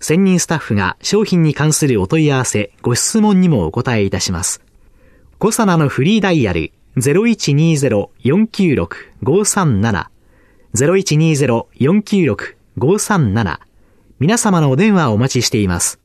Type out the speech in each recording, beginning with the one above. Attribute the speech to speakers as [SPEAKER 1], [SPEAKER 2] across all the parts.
[SPEAKER 1] 専任スタッフが商品に関するお問い合わせ、ご質問にもお答えいたします。コサナのフリーダイヤル0120-496-537 0120-496-537皆様のお電話をお待ちしています。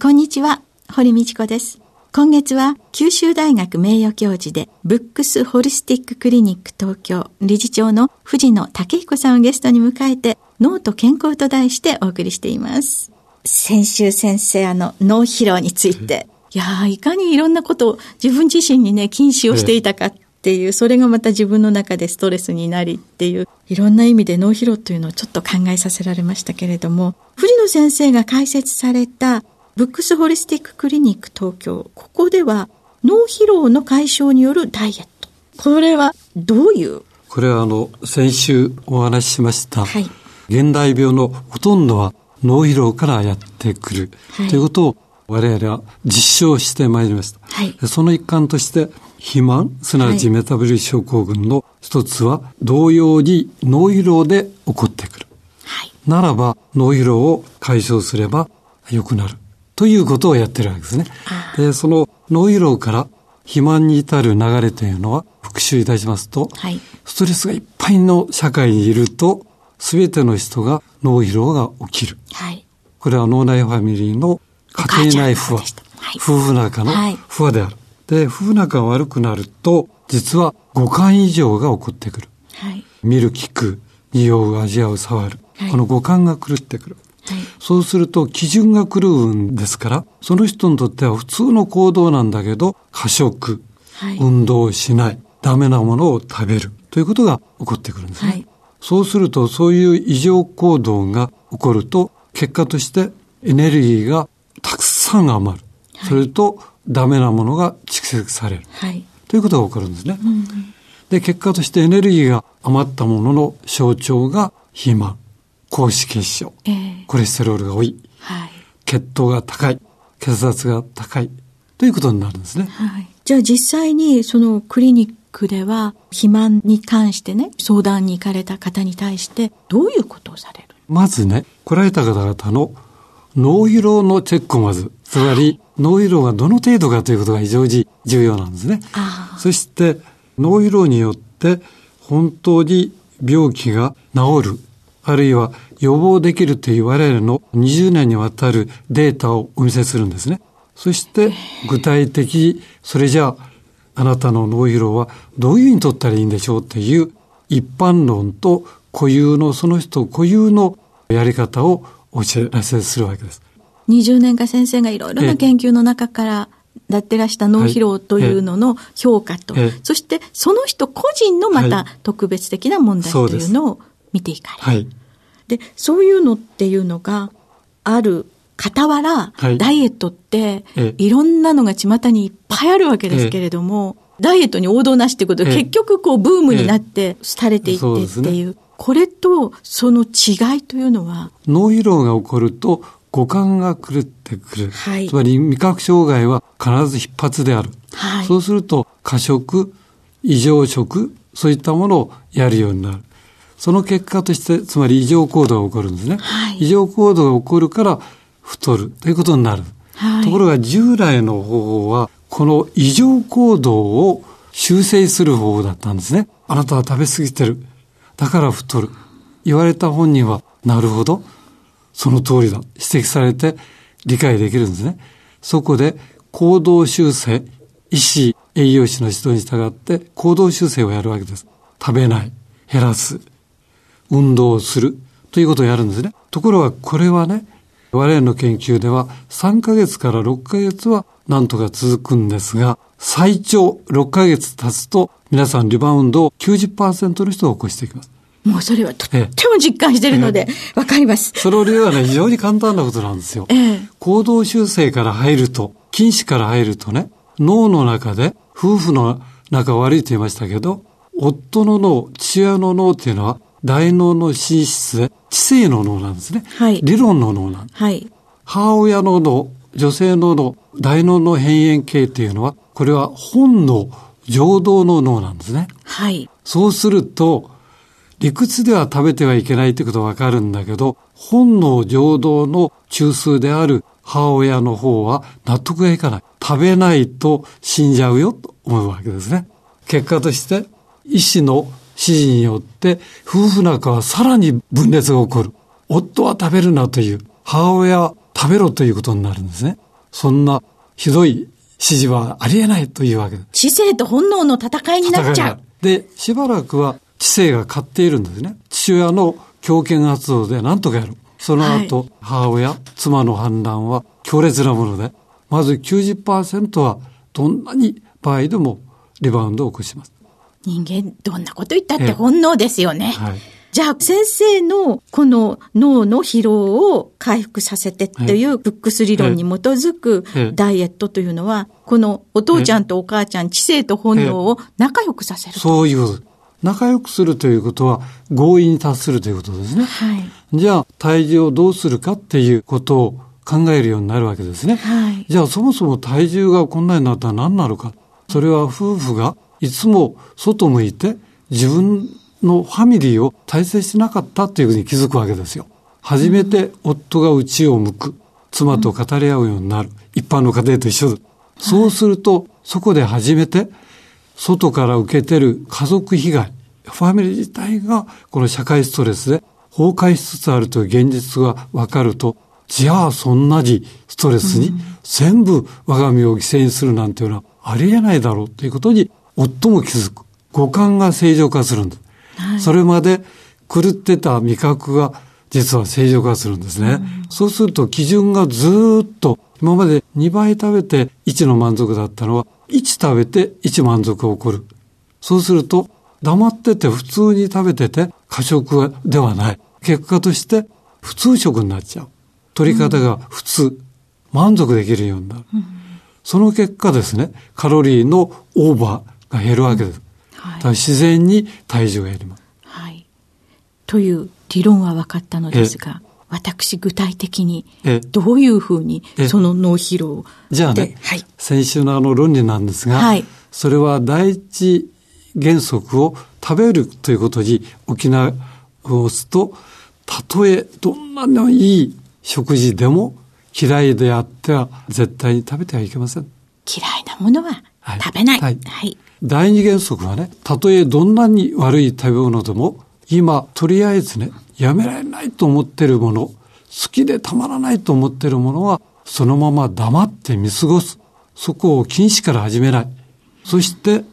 [SPEAKER 2] こんにちは、堀道子です。今月は九州大学名誉教授でブックスホリスティッククリニック東京理事長の藤野武彦さんをゲストに迎えて脳と健康と題してお送りしています。先週先生あの脳疲労について、いやーいかにいろんなことを自分自身にね禁止をしていたかっていう、それがまた自分の中でストレスになりっていう、いろんな意味で脳疲労というのをちょっと考えさせられましたけれども、藤野先生が解説されたブックスホリスティッククリニック東京。ここでは脳疲労の解消によるダイエット。これはどういう？
[SPEAKER 3] これはあの、先週お話ししました。はい。現代病のほとんどは脳疲労からやってくる。はい、ということを我々は実証してまいりました。はい。その一環として、肥満、すなわちメタボリッ症候群の一つは、同様に脳疲労で起こってくる。はい。ならば、脳疲労を解消すれば良くなる。ということをやってるわけですね。で、その脳疲労から肥満に至る流れというのは復習いたしますと、はい、ストレスがいっぱいの社会にいると、すべての人が脳疲労が起きる。はい、これは脳内ファミリーの家庭内不和、はい、夫婦仲の不和である。で、夫婦仲が悪くなると、実は五感以上が起こってくる。はい、見る、聞く、匂う、味わう、触る。この五感が狂ってくる。そうすると基準が狂うんですから、その人にとっては普通の行動なんだけど、過食、はい、運動をしない、ダメなものを食べるということが起こってくるんですね。はい、そうすると、そういう異常行動が起こると、結果としてエネルギーがたくさん余る。はい、それと、ダメなものが蓄積される。ということが起こるんですね。うん、で、結果としてエネルギーが余ったものの象徴が肥満。高脂血症、えー、コレステロールが多い、はい、血糖が高い、血圧が高いということになるんですね。はい、
[SPEAKER 2] じゃあ実際にそのクリニックでは肥満に関してね、相談に行かれた方に対してどういうことをされる？
[SPEAKER 3] まずね、来られた方々の脳疲労のチェックをまず、つまり脳疲労がどの程度かということが非常に重要なんですね。そして脳疲労によって本当に病気が治るあるいは予防できるという我々の20年にわたるデータをお見せするんですね。そして具体的、それじゃああなたの脳疲労はどういうふうに取ったらいいんでしょうっていう一般論と固有のその人固有のやり方をお知らせするわけです。
[SPEAKER 2] 20年間先生がいろいろな研究の中からやってらした脳疲労というのの評価と、そしてその人個人のまた特別的な問題というのを見ていかれる。はい。で、そういうのっていうのがある傍ら、はい、ダイエットって、いろんなのが巷にいっぱいあるわけですけれども、ダイエットに王道なしってことで、結局こうブームになって廃れていってっていう、これとその違いというのは？
[SPEAKER 3] 脳疲労が起こると五感が狂ってくる。はい、つまり味覚障害は必ず必発である。はい、そうすると過食、異常食、そういったものをやるようになる。その結果として、つまり異常行動が起こるんですね。はい、異常行動が起こるから太るということになる。はい、ところが従来の方法は、この異常行動を修正する方法だったんですね。あなたは食べ過ぎてる。だから太る。言われた本人は、なるほど。その通りだ。指摘されて理解できるんですね。そこで行動修正、医師、栄養士の指導に従って行動修正をやるわけです。食べない、減らす、運動をするということをやるんですね。ところがこれはね、我々の研究では3ヶ月から6ヶ月はなんとか続くんですが、最長6ヶ月経つと皆さんリバウンドを90%の人が起こしていきます。
[SPEAKER 2] もうそれはとっても実感してるので、わかります。
[SPEAKER 3] その理由はね、非常に簡単なことなんですよ。ええ、行動修正から入ると、禁止から入るとね、脳の中で、夫婦の仲悪いと言いましたけど、夫の脳、父親の脳っていうのは、大脳の寝室で、知性の脳なんですね。はい。理論の脳なんです。はい。母親の脳、女性の脳、大脳の変縁系っていうのは、これは本能、情動の脳なんですね。はい。そうすると、理屈では食べてはいけないってことはわかるんだけど、本能情動の中枢である母親の方は納得がいかない。食べないと死んじゃうよと思うわけですね。結果として、医師の指示によって夫婦仲はさらに分裂が起こる。夫は食べるなという、母親は食べろということになるんですね。そんなひどい指示はありえないというわけです。
[SPEAKER 2] 知性と本能の戦いになっちゃう。
[SPEAKER 3] で、しばらくは知性が勝っているんですね。父親の強権発動で何とかやる。その後、はい、母親、妻の判断は強烈なもので、まず90%はどんなに場合でもリバウンドを起こします。
[SPEAKER 2] 人間、どんなこと言ったって本能ですよね。はい、じゃあ、先生のこの脳の疲労を回復させてっていうブックス理論に基づくダイエットというのは、このお父ちゃんとお母ちゃん、知性と本能を仲良くさせる。
[SPEAKER 3] そういうこと。仲良くするということは合意に達するということですね。はい、じゃあ体重をどうするかっていうことを考えるようになるわけですね。はい、じゃあそもそも体重がこんなになったら何なのか。それは夫婦がいつも外向いて自分のファミリーを大切しなかったというふうに気づくわけですよ。初めて夫が内を向く。妻と語り合うようになる。一般の家庭と一緒だ。そうすると、そこで初めて外から受けてる家族被害、ファミリー自体がこの社会ストレスで崩壊しつつあるという現実が分かると、じゃあそんなにストレスに全部我が身を犠牲にするなんていうのはありえないだろうということに夫も気づく。五感が正常化するんです。はい、それまで狂ってた味覚が実は正常化するんですね。うん、そうすると基準がずっと今まで2倍食べて1の満足だったのは1食べて1満足が起こる。そうすると、黙ってて普通に食べてて過食ではない。結果として普通食になっちゃう。取り方が普通、うん、満足できるようになる。うん、その結果ですね、カロリーのオーバーが減るわけです。うんはい、自然に体重が減ります。はい。
[SPEAKER 2] という理論は分かったのですが、私具体的にどういうふうにその脳疲労
[SPEAKER 3] じゃあね、はい、先週のあの論理なんですが、はい、それは第一原則を食べるということに沖縄をすと、たとえどんなのいい食事でも嫌いであっては絶対に食べてはいけません。
[SPEAKER 2] 嫌いなものは食べない。はい。はい、
[SPEAKER 3] 第二原則はね、たとえどんなに悪い食べ物でも、今、とりあえずね、やめられないと思ってるもの、好きでたまらないと思ってるものは、そのまま黙って見過ごす。そこを禁止から始めない。そして、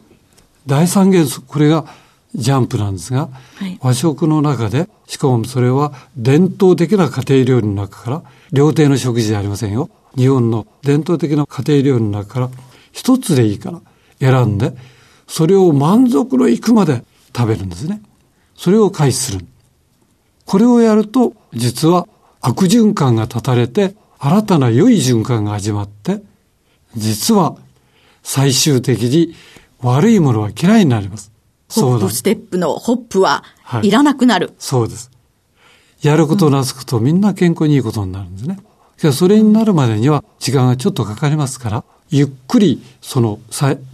[SPEAKER 3] 第三元素、これがジャンプなんですが、はい、和食の中で、しかもそれは伝統的な家庭料理の中から、料亭の食事じゃありませんよ。日本の伝統的な家庭料理の中から、一つでいいから選んで、それを満足のいくまで食べるんですね。それを開始する。これをやると、実は悪循環が断たれて、新たな良い循環が始まって、実は最終的に悪いものは嫌いになります。
[SPEAKER 2] ホップステップのホップはいらなくなる。はい、
[SPEAKER 3] そうです。やることなすこと、みんな健康にいいことになるんですね。それになるまでには時間がちょっとかかりますから、ゆっくりその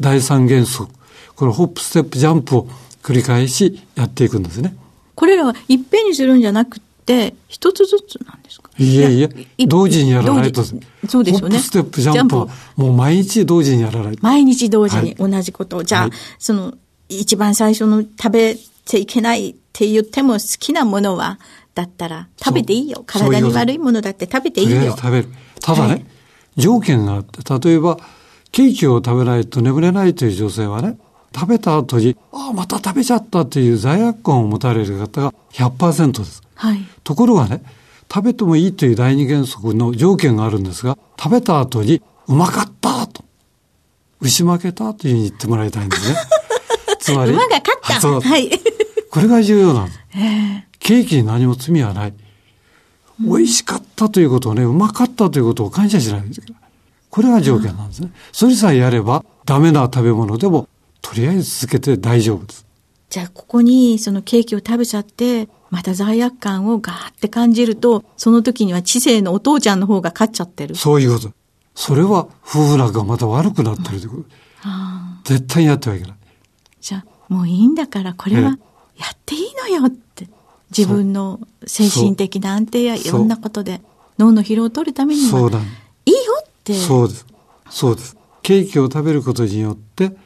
[SPEAKER 3] 第三元素、このホップステップジャンプを繰り返しやっていくんですね。
[SPEAKER 2] これらはいっぺんにするんじゃなくて、一つずつなんですか？
[SPEAKER 3] いえいえ、同時にやらないと。そうですよね。ステップ、ジャンプはもう毎日同時にやらないと。
[SPEAKER 2] 毎日同時に同じことを。はい、じゃあ、はい、その、一番最初の食べちゃいけないって言っても好きなものは、だったら食べていいよ。体に悪いものだって食べていいよ。
[SPEAKER 3] 食べる。ただね、はい、条件があって、例えば、ケーキを食べないと眠れないという女性はね、食べた後に、ああ、また食べちゃったという罪悪感を持たれる方が100%です。はい。ところがね、食べてもいいという第二原則の条件があるんですが、食べた後に、うまかったと、牛負けたというふうに言ってもらいたいんですね。
[SPEAKER 2] つまり。馬が勝った。はい。
[SPEAKER 3] これが重要なんです。ケーキに何も罪はない。美味しかったということをね、うまかったということを感謝しないといけない。これが条件なんですね。それさえやれば、ダメな食べ物でも、とりあえず続けて大丈夫です。
[SPEAKER 2] じゃあ、ここにそのケーキを食べちゃって、また罪悪感をガーって感じると、その時には知性のお父ちゃんの方が勝っちゃってる。
[SPEAKER 3] そういうこと。それは夫婦仲がまた悪くなってるということ。絶対にやってはいけない。
[SPEAKER 2] じゃあ、もういいんだから、これはやっていいのよって。自分の精神的な安定やいろんなことで脳の疲労を取るためには、いいよって。
[SPEAKER 3] そうです。そうです。ケーキを食べることによって、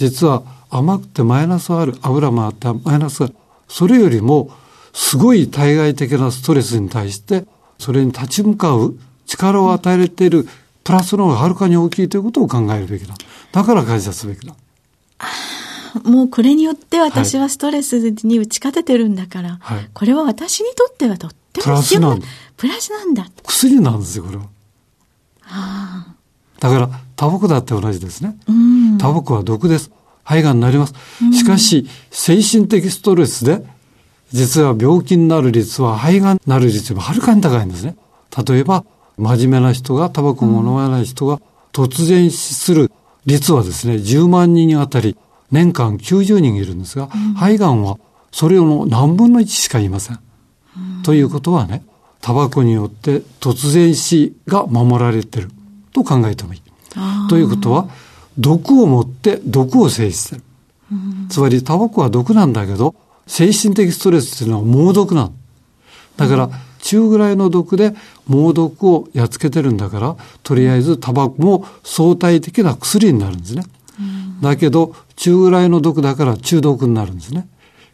[SPEAKER 3] 実は甘くてマイナスある、油もあってマイナスある。それよりも、すごい対外的なストレスに対して、それに立ち向かう力を与えているプラスの方がはるかに大きいということを考えるべきだ。だから感謝すべきだ。
[SPEAKER 2] もうこれによって私はストレスに打ち勝ててるんだから、はい、これは私にとってはとっても必要な、プラスなんだ。
[SPEAKER 3] 薬なんですよ、これは。はあ、だから、タバコだって同じですね。タバコは毒です。肺がんになります。しかし、精神的ストレスで、実は病気になる率は肺がんになる率よりはるかに高いんですね。例えば、真面目な人が、タバコも飲まない人が突然死する率はですね、10万人にあたり年間90人いるんですが、うん、肺がんはそれの何分の1しかいません、ということはね、タバコによって突然死が守られてると考えてもいい。ということは、毒を持って毒を制してる。うん、つまりタバコは毒なんだけど、精神的ストレスっていうのは猛毒なの。だから、中ぐらいの毒で猛毒をやっつけてるんだから、とりあえずタバコも相対的な薬になるんですね。だけど、中ぐらいの毒だから中毒になるんですね。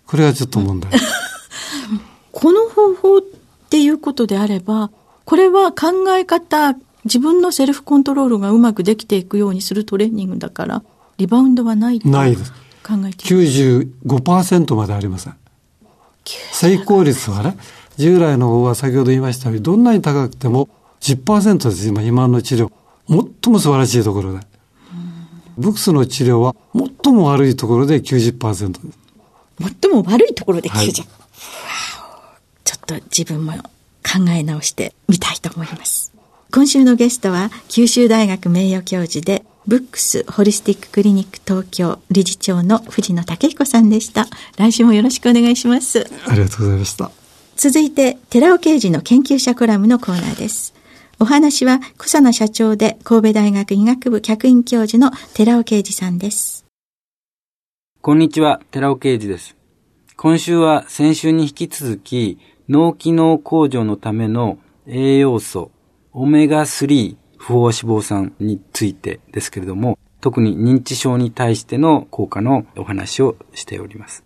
[SPEAKER 3] これはちょっと問題。
[SPEAKER 2] この方法っていうことであれば、これは考え方、自分のセルフコントロールがうまくできていくようにするトレーニングだから、リバウンドはない
[SPEAKER 3] ないです。考えて95%までありません。成功率はね、従来の方は先ほど言いましたように、どんなに高くても10%です、今、肥満の治療。最も素晴らしいところで。ブクスの治療は最も悪いところで90%です。
[SPEAKER 2] 最も悪いところで90%。はい、ちょっと自分も考え直してみたいと思います。今週のゲストは九州大学名誉教授でブックスホリスティッククリニック東京理事長の藤野武彦さんでした。来週もよろしくお願いします。
[SPEAKER 3] ありがとうございました。
[SPEAKER 2] 続いて、寺尾刑事の研究者コラムのコーナーです。お話は草野社長で神戸大学医学部客員教授の寺尾啓二さんです。
[SPEAKER 4] こんにちは、寺尾啓二です。今週は先週に引き続き脳機能向上のための栄養素オメガ3不飽脂肪酸についてですけれども、特に認知症に対しての効果のお話をしております。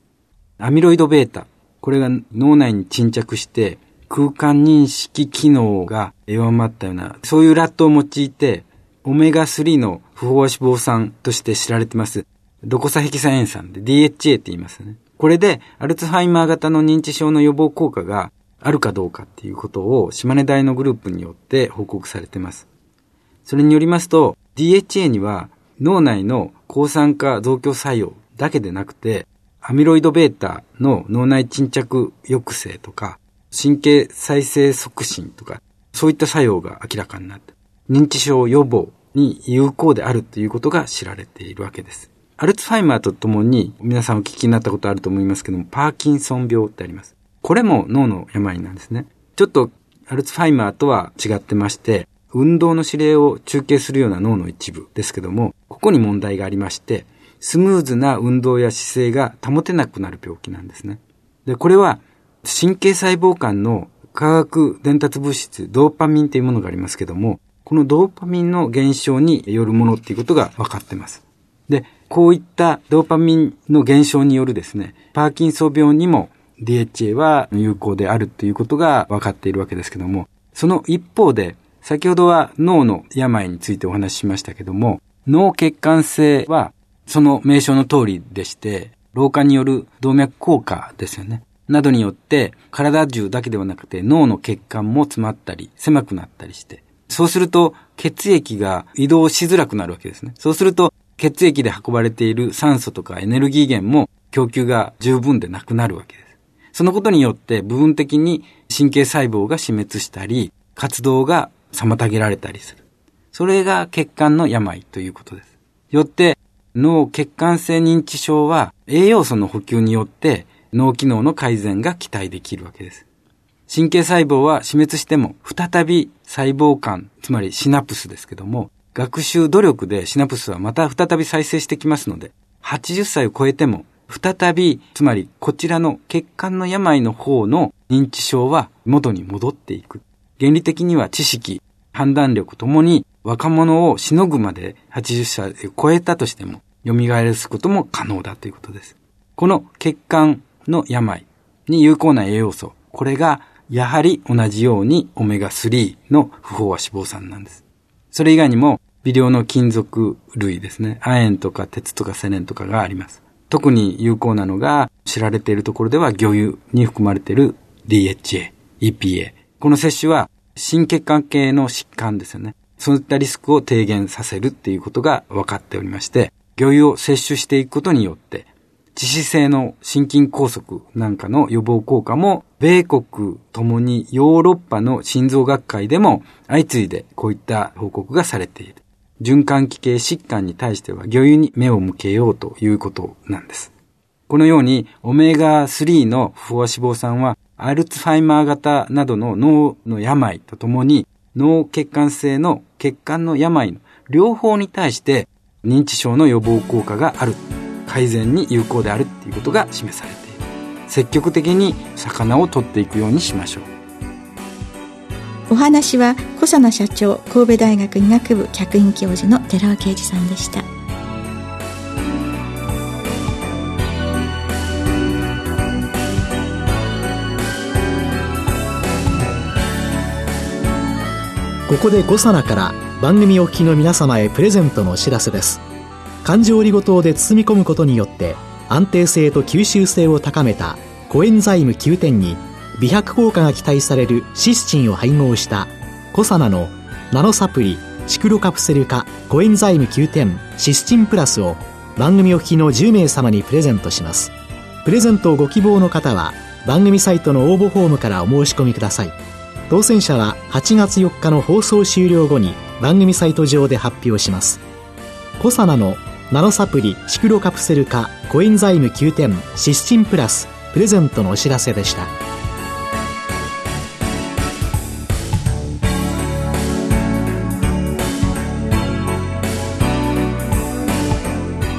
[SPEAKER 4] アミロイド β、これが脳内に沈着して空間認識機能が弱まったような、そういうラットを用いて、オメガ3の不飽脂肪酸として知られてます。ロコサヘキサエン酸で DHA って言いますね。これで、アルツハイマー型の認知症の予防効果があるかどうかっていうことを島根大のグループによって報告されてます。それによりますと、DHA には脳内の抗酸化増強作用だけでなくて、アミロイド β の脳内沈着抑制とか、神経再生促進とか、そういった作用が明らかになって、認知症予防に有効であるということが知られているわけです。アルツハイマーとともに皆さんお聞きになったことあると思いますけども、パーキンソン病ってあります。これも脳の病なんですね。ちょっとアルツハイマーとは違ってまして、運動の指令を中継するような脳の一部ですけども、ここに問題がありまして、スムーズな運動や姿勢が保てなくなる病気なんですね。で、これは神経細胞間の化学伝達物質、ドーパミンというものがありますけども、このドーパミンの減少によるものっていうことが分かってます。で、こういったドーパミンの減少によるですね、パーキンソン病にも DHA は有効であるということが分かっているわけですけども、その一方で、先ほどは脳の病についてお話ししましたけども、脳血管性はその名称の通りでして、老化による動脈硬化ですよね。などによって体中だけではなくて脳の血管も詰まったり狭くなったりして、そうすると血液が移動しづらくなるわけですね。そうすると血液で運ばれている酸素とかエネルギー源も供給が十分でなくなるわけです。そのことによって部分的に神経細胞が死滅したり、活動が妨げられたりする。それが血管の病ということです。よって脳血管性認知症は栄養素の補給によって脳機能の改善が期待できるわけです。神経細胞は死滅しても再び細胞間、つまりシナプスですけども、学習努力でシナプスはまた再び再生してきますので、80歳を超えても再び、つまりこちらの血管の病の方の認知症は元に戻っていく。原理的には知識、判断力ともに若者をしのぐまで80歳を超えたとしても蘇らすことも可能だということです。この血管の病に有効な栄養素、これがやはり同じようにオメガ3の不飽和脂肪酸なんです。それ以外にも微量の金属類ですね。亜鉛とか鉄とかセレンとかがあります。特に有効なのが知られているところでは魚油に含まれている DHA、EPA。この摂取は心血管系の疾患ですよね。そういったリスクを低減させるっていうことが分かっておりまして、魚油を摂取していくことによって、致死性の心筋梗塞なんかの予防効果も、米国ともにヨーロッパの心臓学会でも相次いでこういった報告がされている。循環器系疾患に対しては魚油に目を向けようということなんです。このようにオメガ3の不飽和脂肪酸はアルツハイマー型などの脳の病とともに脳血管性の血管の病の両方に対して認知症の予防効果がある、改善に有効であるっていうことが示されている。積極的に魚を取っていくようにしましょう。
[SPEAKER 2] お話は小佐奈社長神戸大学医学部客員教授の寺尾啓二さんでした。
[SPEAKER 1] ここで五サから番組お聞きの皆様へプレゼントのお知らせです。環状オリゴ糖で包み込むことによって安定性と吸収性を高めたコエンザイム9点に美白効果が期待されるシスチンを配合したコサナのナノサプリシクロカプセル化コエンザイム9点シスチンプラスを番組お聞きの10名様にプレゼントします。プレゼントをご希望の方は番組サイトの応募フォームからお申し込みください。当選者は8月4日の放送終了後に番組サイト上で発表します。コサナのナノサプリシクロカプセル化コエンザイム9点シスチンプラスプレゼントのお知らせでした。